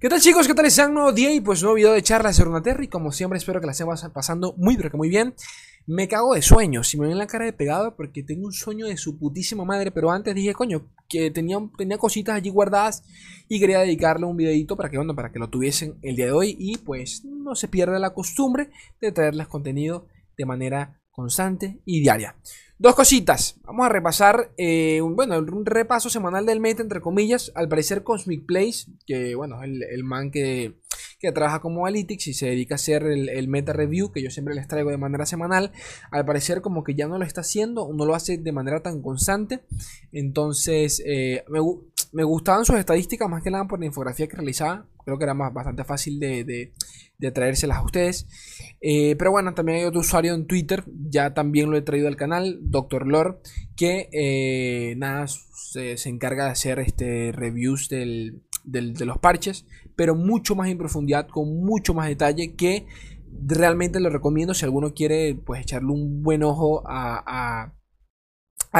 ¿Qué tal chicos? ¿Qué tal? Sean un nuevo día y pues nuevo video de charlas de Runeterra y como siempre espero que la estén pasando muy muy bien. Me cago de sueño, si me ven la cara de pegado porque tengo un sueño de su putísima madre, pero antes dije, coño, que tenía, tenía cositas allí guardadas y quería dedicarle un videito para que, bueno, para que lo tuviesen el día de hoy y pues no se pierda la costumbre de traerles contenido de manera constante y diaria. Dos cositas. Vamos a repasar, eh, un, bueno, un repaso semanal del meta, entre comillas. Al parecer Cosmic Place, que bueno, el, el man que, que, trabaja como Analytics y se dedica a hacer el, meta review, que yo siempre les traigo de manera semanal, al parecer como que ya no lo está haciendo, no lo hace de manera tan constante. Entonces, eh, me, me, gustaban sus estadísticas más que nada por la infografía que realizaba. Creo que era más, bastante fácil de de traérselas a ustedes. Eh, pero bueno, también hay otro usuario en Twitter, ya también lo he traído al canal, Dr. Lore, que eh, nada, se, encarga de hacer este, reviews de los parches, pero mucho más en profundidad, con mucho más detalle que realmente lo recomiendo si alguno quiere pues echarle un buen ojo a,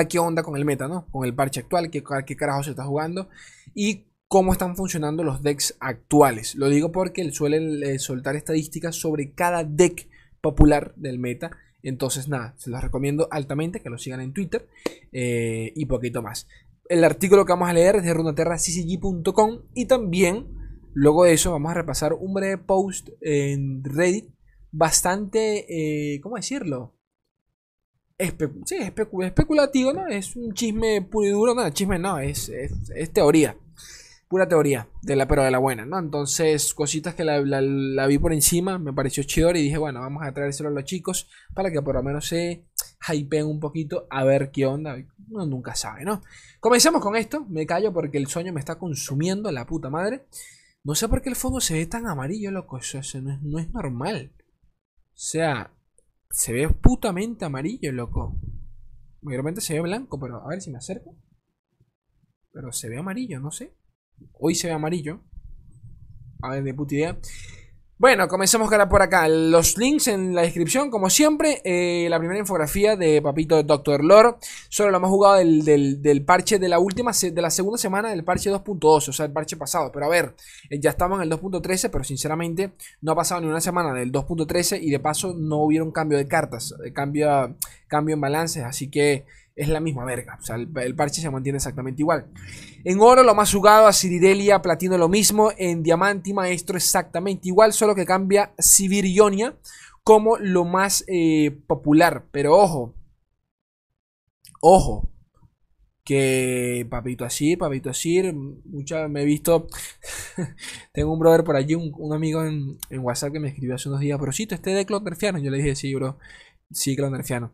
qué onda con el meta, ¿no? Con el parche actual, qué, qué carajo se está jugando y cómo están funcionando los decks actuales. Lo digo porque suelen eh, soltar estadísticas sobre cada deck popular del meta. Entonces, nada, se los recomiendo altamente que lo sigan en Twitter eh, y poquito más. El artículo que vamos a leer es de runaterraccg.com y también, luego de eso, vamos a repasar un breve post en Reddit bastante, eh, ¿cómo decirlo? Sí, especulativo, ¿no? Es un chisme puro y duro, no, chisme no, es, es teoría pura teoría, de la, pero de la buena, ¿no? Entonces, cositas que la, vi por encima, me pareció chido y dije, bueno, vamos a traérselo a los chicos para que por lo menos se hypeen un poquito a ver qué onda. Uno nunca sabe, ¿no? Comencemos con esto, me callo porque el sueño me está consumiendo la puta madre. No sé por qué el fondo se ve tan amarillo, loco, eso, no, es, no es normal. O sea, se ve putamente amarillo, loco. Realmente se ve blanco, pero a ver si me acerco. Pero se ve amarillo, no sé. Hoy se ve amarillo. A ver, de puta idea. Bueno, comencemos por acá. Los links en la descripción, como siempre. Eh, la primera infografía de Papito Doctor Lore. Sobre lo más jugado del, parche de la última, de la segunda semana del parche 2.2. O sea, el parche pasado. Pero a ver, eh, ya estamos en el 2.13. Pero sinceramente, no ha pasado ni una semana del 2.13. Y de paso, no hubieron cambio de cartas. Eh, cambio, cambio en balances. Así que es la misma verga. O sea, el, parche se mantiene exactamente igual. En oro, lo más jugado, a Ciridelia, Platino lo mismo. En Diamante y Maestro, exactamente igual, solo que cambia Sibir Ionia como lo más eh, popular. Pero ojo, ojo, que Papito Asir, Papito Asir, mucha, me he visto, tengo un brother por allí, un, amigo en, WhatsApp que me escribió hace unos días, pero sí, este de Clonderfiano, yo le dije, sí, bro, sí, Clonderfiano.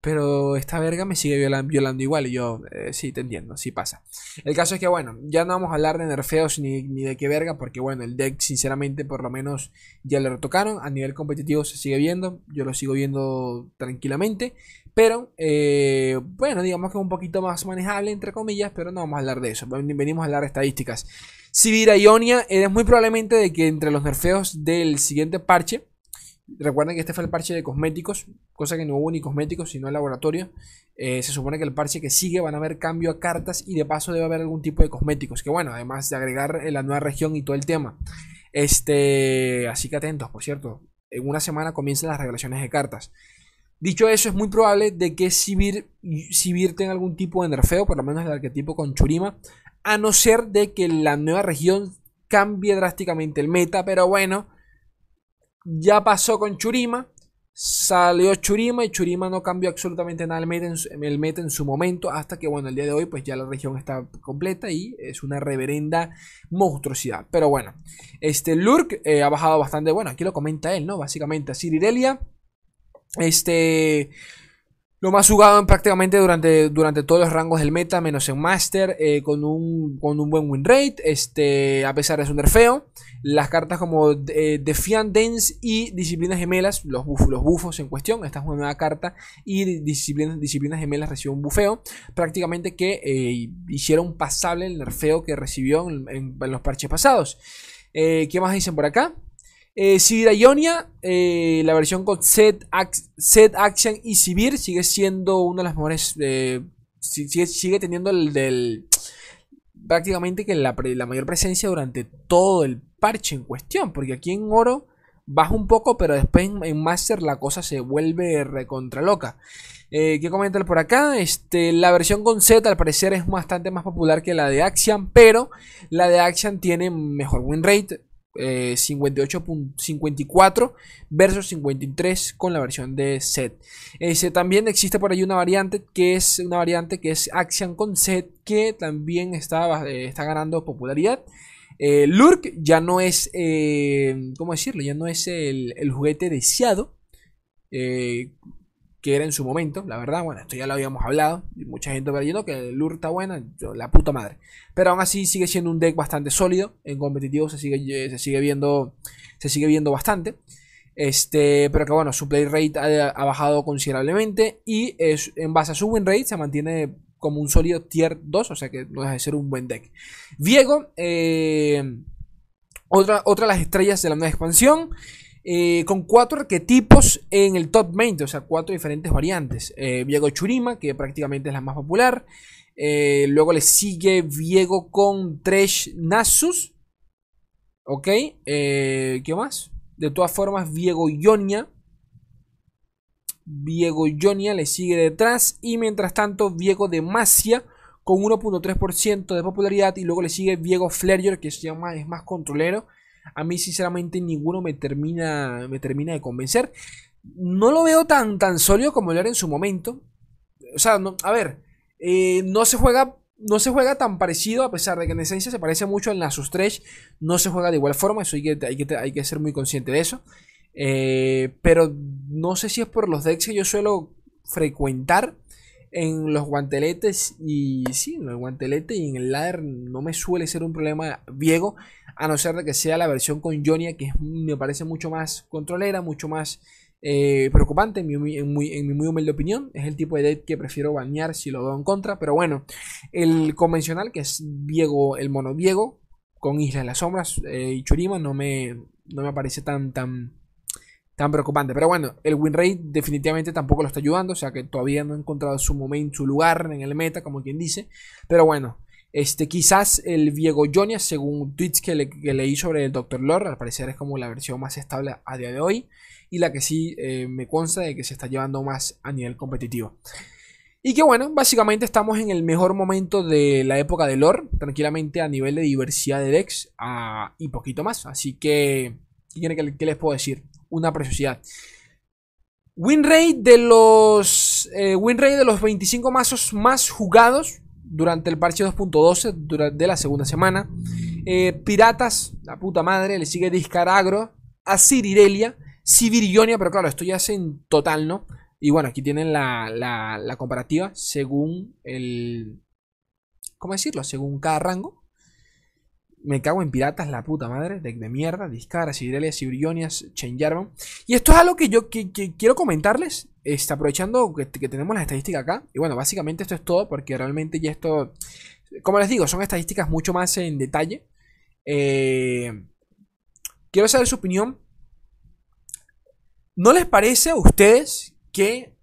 Pero esta verga me sigue violando, igual. Y yo, eh, sí, te entiendo, sí pasa. El caso es que, bueno, ya no vamos a hablar de nerfeos ni, ni, de qué verga. Porque, bueno, el deck, sinceramente, por lo menos ya le retocaron. A nivel competitivo se sigue viendo. Yo lo sigo viendo tranquilamente. Pero, eh, bueno, digamos que es un poquito más manejable, entre comillas. Pero no vamos a hablar de eso. Venimos a hablar de estadísticas. Sibira Ionia, eres muy probablemente de que entre los nerfeos del siguiente parche Recuerden que este fue el parche de cosméticos, cosa que no hubo ni cosméticos, sino el laboratorio. Eh, se supone que el parche que sigue van a haber cambio a cartas y de paso debe haber algún tipo de cosméticos. Que bueno, además de agregar la nueva región y todo el tema. Este, así que atentos, por cierto. En una semana comienzan las revelaciones de cartas. Dicho eso, es muy probable de que Sibir, Sibir tenga algún tipo de nerfeo, por lo menos el arquetipo con Churima. A no ser de que la nueva región cambie drásticamente el meta, pero bueno ya pasó con Churima. Salió Churima y Churima no cambió absolutamente nada el meta, en, el meta en su momento. Hasta que, bueno, el día de hoy, pues ya la región está completa y es una reverenda monstruosidad. Pero bueno, este Lurk eh, ha bajado bastante. Bueno, aquí lo comenta él, ¿no? Básicamente, Ciridelia. Este. Lo más jugado prácticamente durante, durante todos los rangos del meta, menos en Master, eh, con, un, con un buen win rate, este, a pesar de su nerfeo. Las cartas como eh, Defiant Dance y Disciplinas Gemelas, los, los bufos en cuestión, esta es una nueva carta, y Disciplinas, Disciplinas Gemelas recibió un bufeo, prácticamente que eh, hicieron pasable el nerfeo que recibió en, los parches pasados. ¿Qué más dicen por acá? Eh, Ionia, eh, la versión con Set, Action y Sivir sigue siendo una de las mejores. Eh, sigue, teniendo el del. prácticamente que la, mayor presencia durante todo el parche en cuestión. Porque aquí en oro baja un poco, pero después en, Master la cosa se vuelve recontra loca. Eh, ¿Qué comentar por acá? Este, la versión con Z al parecer es bastante más popular que la de Axian, pero la de Axian tiene mejor win rate. 58.54 eh, versus 53 con la versión de set. Ese, también existe por ahí una variante que es una variante que es Axian con set que también está, eh, está ganando popularidad. Eh, Lurk ya no es, eh, ¿cómo decirlo? Ya no es el, juguete deseado que era en su momento, la verdad. Bueno, esto ya lo habíamos hablado. Y mucha gente creyendo que Lurk está buena, la puta madre. Pero aún así sigue siendo un deck bastante sólido. En competitivo se sigue, se sigue, viendo, se sigue viendo bastante. Este, pero que bueno, su play rate ha, bajado considerablemente. Y es, en base a su win rate se mantiene como un sólido tier 2, o sea que no deja de ser un buen deck. Viego, eh, otra, otra de las estrellas de la nueva expansión, eh, con cuatro arquetipos en el top 20, o sea, cuatro diferentes variantes. Eh, Viego Churima, que prácticamente es la más popular. luego le sigue Viego con Tresh Nasus. Ok, ¿qué más? De todas formas, Viego Ionia Viego Jonia le sigue detrás. Y mientras tanto, Viego Demacia con 1.3% de popularidad. Y luego le sigue Viego Flareor, que se llama, es más controlero. A mí, sinceramente, ninguno me termina, me termina de convencer. No lo veo tan, tan sólido como lo era en su momento. O sea, no, a ver, eh, no se juega. No se juega tan parecido, a pesar de que en esencia se parece mucho en la Stretch. No se juega de igual forma, eso hay que, hay que, hay que ser muy consciente de eso. Eh, pero no sé si es por los decks que yo suelo frecuentar en los guanteletes y sí, en el guantelete y en el ladder no me suele ser un problema Viego, a no ser de que sea la versión con Jonia, que me parece mucho más controlera, mucho más eh, preocupante en mi, muy humilde opinión. Es el tipo de deck que prefiero bañar si lo veo en contra, pero bueno, el convencional que es Viego, el mono Viego, con Isla de las Sombras eh, y Churima, no me, no me parece tan, tan, tan preocupante. Pero bueno, el win rate definitivamente tampoco lo está ayudando. O sea que todavía no ha encontrado su momento, su lugar en el meta, como quien dice. Pero bueno, este, quizás el Viego Jonia, según tweets que, leí sobre el Dr. Lore, al parecer es como la versión más estable a día de hoy. Y la que sí eh, me consta de que se está llevando más a nivel competitivo. Y que bueno, básicamente estamos en el mejor momento de la época de lore, tranquilamente a nivel de diversidad de decks y poquito más. Así que, ¿qué les puedo decir? una preciosidad. Win rate de los eh, de los 25 mazos más jugados durante el parche 2.12 de la segunda semana. Eh, Piratas, la puta madre, le sigue Discaragro, a Cirirelia, Sivirionia, pero claro, esto ya es en total, ¿no? Y bueno, aquí tienen la, la comparativa según el... ¿Cómo decirlo? Según cada rango. Me cago en piratas, la puta madre. Deck de mierda. Discara, Sirelia, Sibrionias, Jarvan. Y esto es algo que yo quiero comentarles. Está aprovechando que, tenemos la estadística acá. Y bueno, básicamente esto es todo. Porque realmente ya esto. Como les digo, son estadísticas mucho más en detalle. Eh, quiero saber su opinión. ¿No les parece a ustedes que.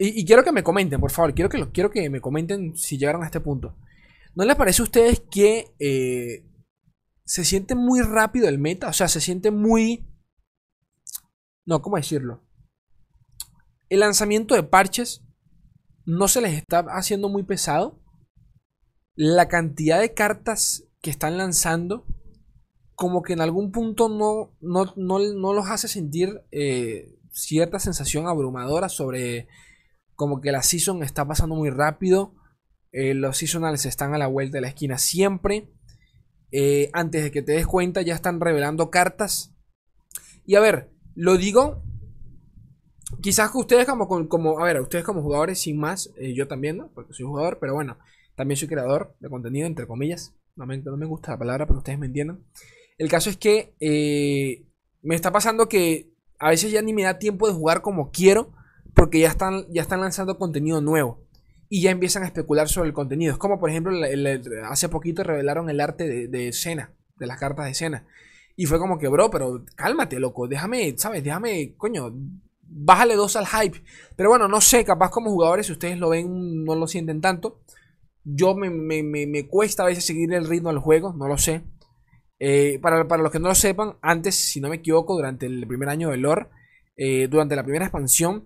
Y, quiero que me comenten, por favor. Quiero que, quiero que me comenten si llegaron a este punto. ¿No les parece a ustedes que eh, se siente muy rápido el meta? O sea, se siente muy... No, ¿cómo decirlo? El lanzamiento de parches no se les está haciendo muy pesado. La cantidad de cartas que están lanzando, como que en algún punto no, no, los hace sentir eh, cierta sensación abrumadora sobre como que la season está pasando muy rápido eh, los seasonals están a la vuelta de la esquina siempre. Eh, antes de que te des cuenta, ya están revelando cartas. Y a ver, lo digo. Quizás ustedes como, como, a ver, ustedes como jugadores sin más, eh, yo también, ¿no? Porque soy jugador, pero bueno, también soy creador de contenido, entre comillas. No me, no me gusta la palabra, pero ustedes me entiendan. El caso es que me está pasando que a veces ya ni me da tiempo de jugar como quiero, porque ya están, ya están lanzando contenido nuevo y ya empiezan a especular sobre el contenido. Es como, por ejemplo, hace poquito revelaron el arte de, de escena, de las cartas de escena. Y fue como que, bro, pero cálmate, loco, déjame, ¿sabes? Déjame, coño, bájale dos al hype. Pero bueno, no sé, capaz como jugadores, si ustedes lo ven, no lo sienten tanto. Yo me, cuesta a veces seguir el ritmo del juego, no lo sé. Eh, para, los que no lo sepan, antes, si no me equivoco, durante el primer año de lore, eh, durante la primera expansión,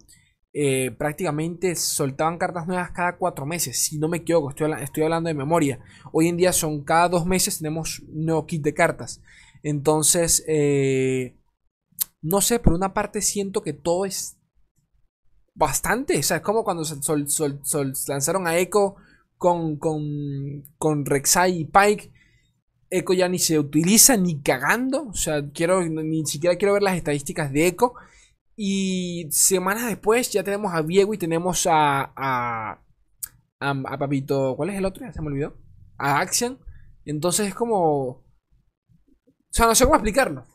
eh, prácticamente soltaban cartas nuevas cada cuatro meses, si no me equivoco, estoy, estoy, hablando de memoria. Hoy en día son cada dos meses tenemos un nuevo kit de cartas. Entonces, no sé, por una parte siento que todo es bastante. O sea, es como cuando lanzaron a Echo con, con, con Rek'Sai y Pike. Echo ya ni se utiliza ni cagando. O sea, quiero, ni siquiera quiero ver las estadísticas de Echo. Y semanas después ya tenemos a Diego y tenemos a, a, a, Papito. ¿Cuál es el otro? Se me olvidó. A Axian. Entonces es como. O sea, no sé cómo explicarlo.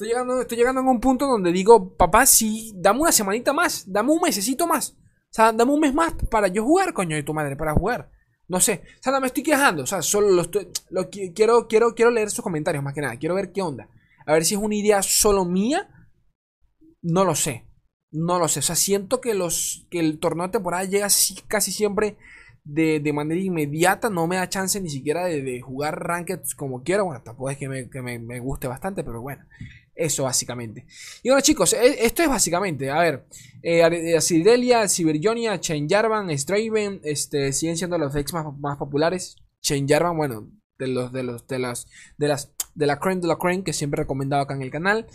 Estoy llegando, estoy llegando a un punto donde digo, papá, sí, dame una semanita más, dame un mesecito más. O sea, dame un mes más para yo jugar, coño de tu madre, para jugar. No sé, o sea, no me estoy quejando, o sea, solo lo estoy, quiero, quiero, quiero leer sus comentarios más que nada, quiero ver qué onda. A ver si es una idea solo mía, no lo sé, no lo sé. O sea, siento que, los, que el torneo de temporada llega casi siempre de, manera inmediata, no me da chance ni siquiera de, jugar rankeds como quiero. Bueno, tampoco es que me, que me guste bastante, pero bueno. Eso básicamente. Y bueno chicos, e, esto es básicamente, a ver, eh, Asidelia, Cyberjonia, Chain Jarvan, Straven, este, siguen siendo los decks más, más populares. Jarvan, bueno, de los, de los, de las, de las, de la crane de la crane que siempre he recomendado acá en el canal.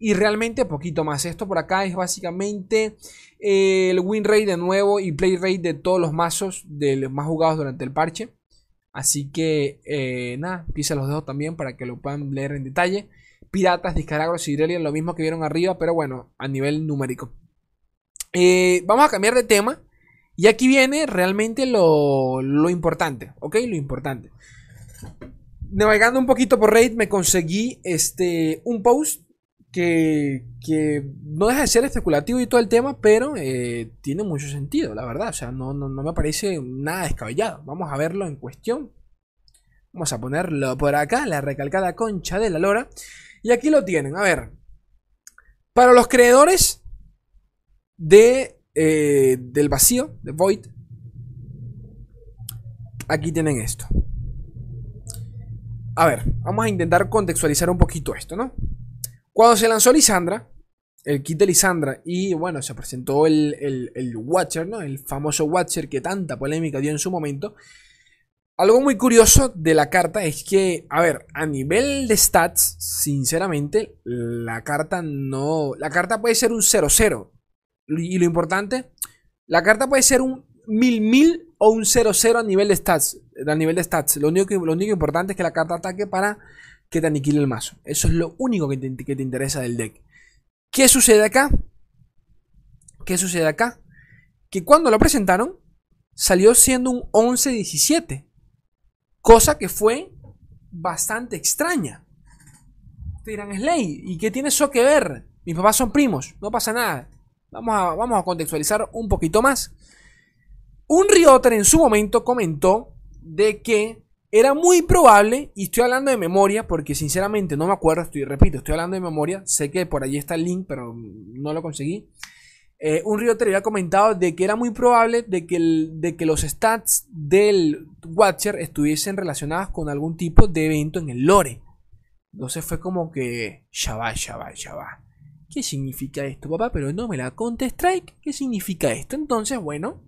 Y realmente poquito más. Esto por acá es básicamente eh, el win rate de nuevo y play rate de todos los mazos de los más jugados durante el parche. Así que eh, nada, aquí los dejo también para que lo puedan leer en detalle. Piratas, Discaragros y Irelia, lo mismo que vieron arriba, pero bueno, a nivel numérico. Eh, vamos a cambiar de tema. Y aquí viene realmente lo, importante, ¿ok? Lo importante. Navegando un poquito por Raid me conseguí este, un post que, no deja de ser especulativo y todo el tema, pero eh, tiene mucho sentido, la verdad. O sea, no, no, no me parece nada descabellado. Vamos a verlo en cuestión. Vamos a ponerlo por acá, la recalcada concha de la lora. Y aquí lo tienen, a ver. Para los creadores de, eh, del vacío, de Void, aquí tienen esto. A ver, vamos a intentar contextualizar un poquito esto, ¿no? Cuando se lanzó Lisandra, el kit de Lisandra, y bueno, se presentó el, el, el Watcher, ¿no? El famoso Watcher que tanta polémica dio en su momento. Algo muy curioso de la carta es que, a ver, a nivel de stats, sinceramente, la carta no. La carta puede ser un 0-0. Y lo importante, la carta puede ser un 1000-1000 o un 0-0 a nivel de stats. A nivel de stats. Lo único, lo único importante es que la carta ataque para que te aniquile el mazo. Eso es lo único que te, que te interesa del deck. ¿Qué sucede acá? ¿Qué sucede acá? Que cuando lo presentaron, salió siendo un 11-17. Cosa que fue bastante extraña. Te dirán, Slay, ¿y qué tiene eso que ver? Mis papás son primos, no pasa nada. Vamos a, vamos a contextualizar un poquito más. Un Rioter en su momento comentó de que era muy probable, y estoy hablando de memoria, porque sinceramente no me acuerdo, estoy, repito, estoy hablando de memoria, sé que por allí está el link, pero no lo conseguí. Eh, un río te había comentado de que era muy probable de que, de que los stats del Watcher estuviesen relacionados con algún tipo de evento en el lore. Entonces fue como que, ya va, ya va, ya va. ¿Qué significa esto, papá? Pero no me la conté Strike. ¿Qué significa esto? Entonces, bueno,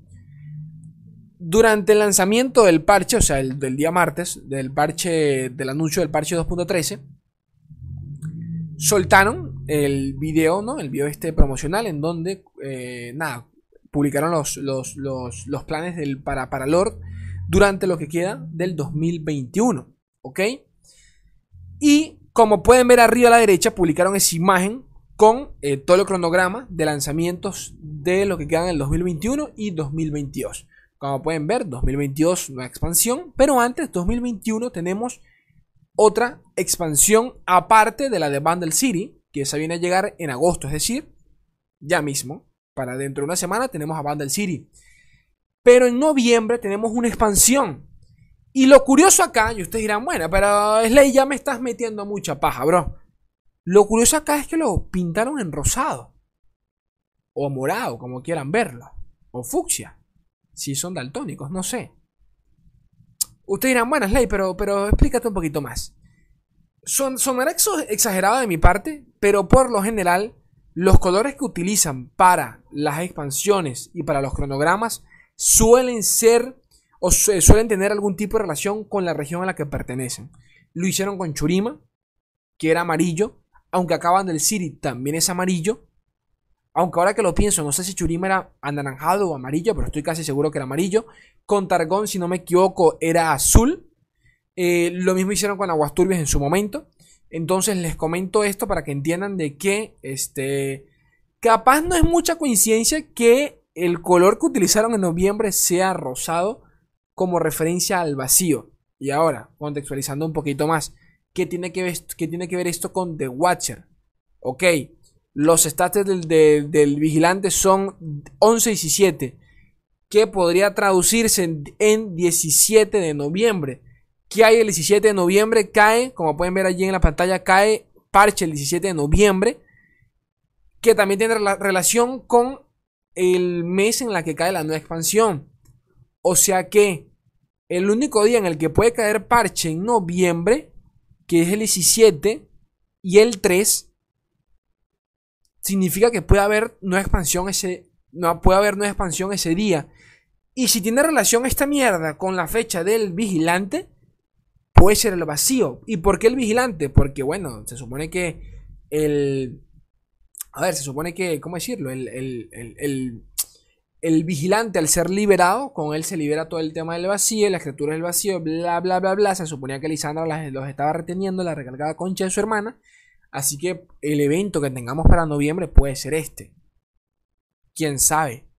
durante el lanzamiento del parche, o sea, el, del día martes, del parche, del anuncio del parche 2.13, soltaron el video, ¿no? El video este promocional en donde, eh, nada, publicaron los, los, los, planes del, para, para Lord durante lo que queda del 2021, ¿ok? Y como pueden ver arriba a la derecha, publicaron esa imagen con eh, todo el cronograma de lanzamientos de lo que quedan en el 2021 y 2022. Como pueden ver, 2022 una expansión, pero antes, 2021, tenemos otra expansión aparte de la de Bundle City, que esa viene a llegar en agosto, es decir, ya mismo, para dentro de una semana tenemos a Bundle City. Pero en noviembre tenemos una expansión. Y lo curioso acá, y ustedes dirán, bueno, pero Slay ya me estás metiendo mucha paja, bro. Lo curioso acá es que lo pintaron en rosado. O morado, como quieran verlo. O fucsia. Si son daltónicos, no sé. Ustedes dirán, bueno, Slay, pero, pero explícate un poquito más. Son, sonará exagerado de mi parte, pero por lo general, los colores que utilizan para las expansiones y para los cronogramas suelen ser o suelen tener algún tipo de relación con la región a la que pertenecen. Lo hicieron con Churima, que era amarillo, aunque acaban del City también es amarillo. Aunque ahora que lo pienso, no sé si Churima era anaranjado o amarillo, pero estoy casi seguro que era amarillo. Con Targón, si no me equivoco, era azul. Eh, lo mismo hicieron con Aguasturbias en su momento. Entonces les comento esto para que entiendan de que, este, capaz no es mucha coincidencia que el color que utilizaron en noviembre sea rosado como referencia al vacío. Y ahora, contextualizando un poquito más, ¿qué tiene que ver, qué tiene que ver esto con The Watcher? Ok, los stats del, vigilante son 11 y 17, que podría traducirse en, 17 de noviembre. ¿Qué hay el 17 de noviembre? Cae, como pueden ver allí en la pantalla, cae parche el 17 de noviembre, que también tiene relación con el mes en la que cae la nueva expansión. O sea que el único día en el que puede caer parche en noviembre, que es el 17 y el 3, significa que puede haber nueva expansión ese, puede haber nueva expansión ese día. Y si tiene relación esta mierda con la fecha del vigilante, puede ser el vacío. ¿Y por qué el vigilante? Porque, bueno, se supone que el. A ver, se supone que. ¿Cómo decirlo? El, el, el, vigilante, al ser liberado, con él se libera todo el tema del vacío, la escritura del vacío, bla, bla, bla, bla. Se suponía que Lisandra los estaba reteniendo, la recargada concha de su hermana. Así que el evento que tengamos para noviembre puede ser este. ¿Quién sabe?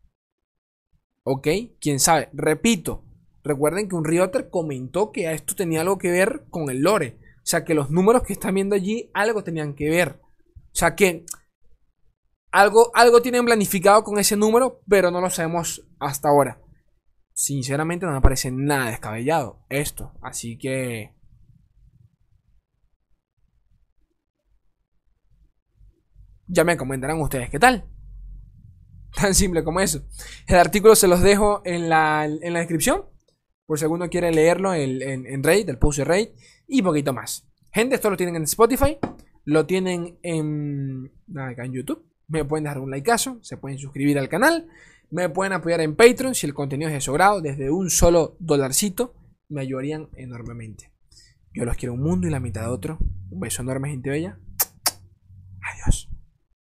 ¿Ok? ¿Quién sabe? Repito, recuerden que un Rioter comentó que esto tenía algo que ver con el lore. O sea, que los números que están viendo allí algo tenían que ver. O sea, que algo, algo tienen planificado con ese número, pero no lo sabemos hasta ahora. Sinceramente no me parece nada descabellado esto. Así que Ya me comentarán ustedes qué tal. Tan simple como eso. El artículo se los dejo en la, descripción. Por si alguno quiere leerlo en, en, en Raid, el post. Y poquito más. Gente, esto lo tienen en Spotify. Lo tienen en, acá en YouTube. Me pueden dejar un likeazo. Se pueden suscribir al canal. Me pueden apoyar en Patreon si el contenido es de su grado. Desde un solo dolarcito. Me ayudarían enormemente. Yo los quiero un mundo y la mitad de otro. Un beso enorme, gente bella. Adiós.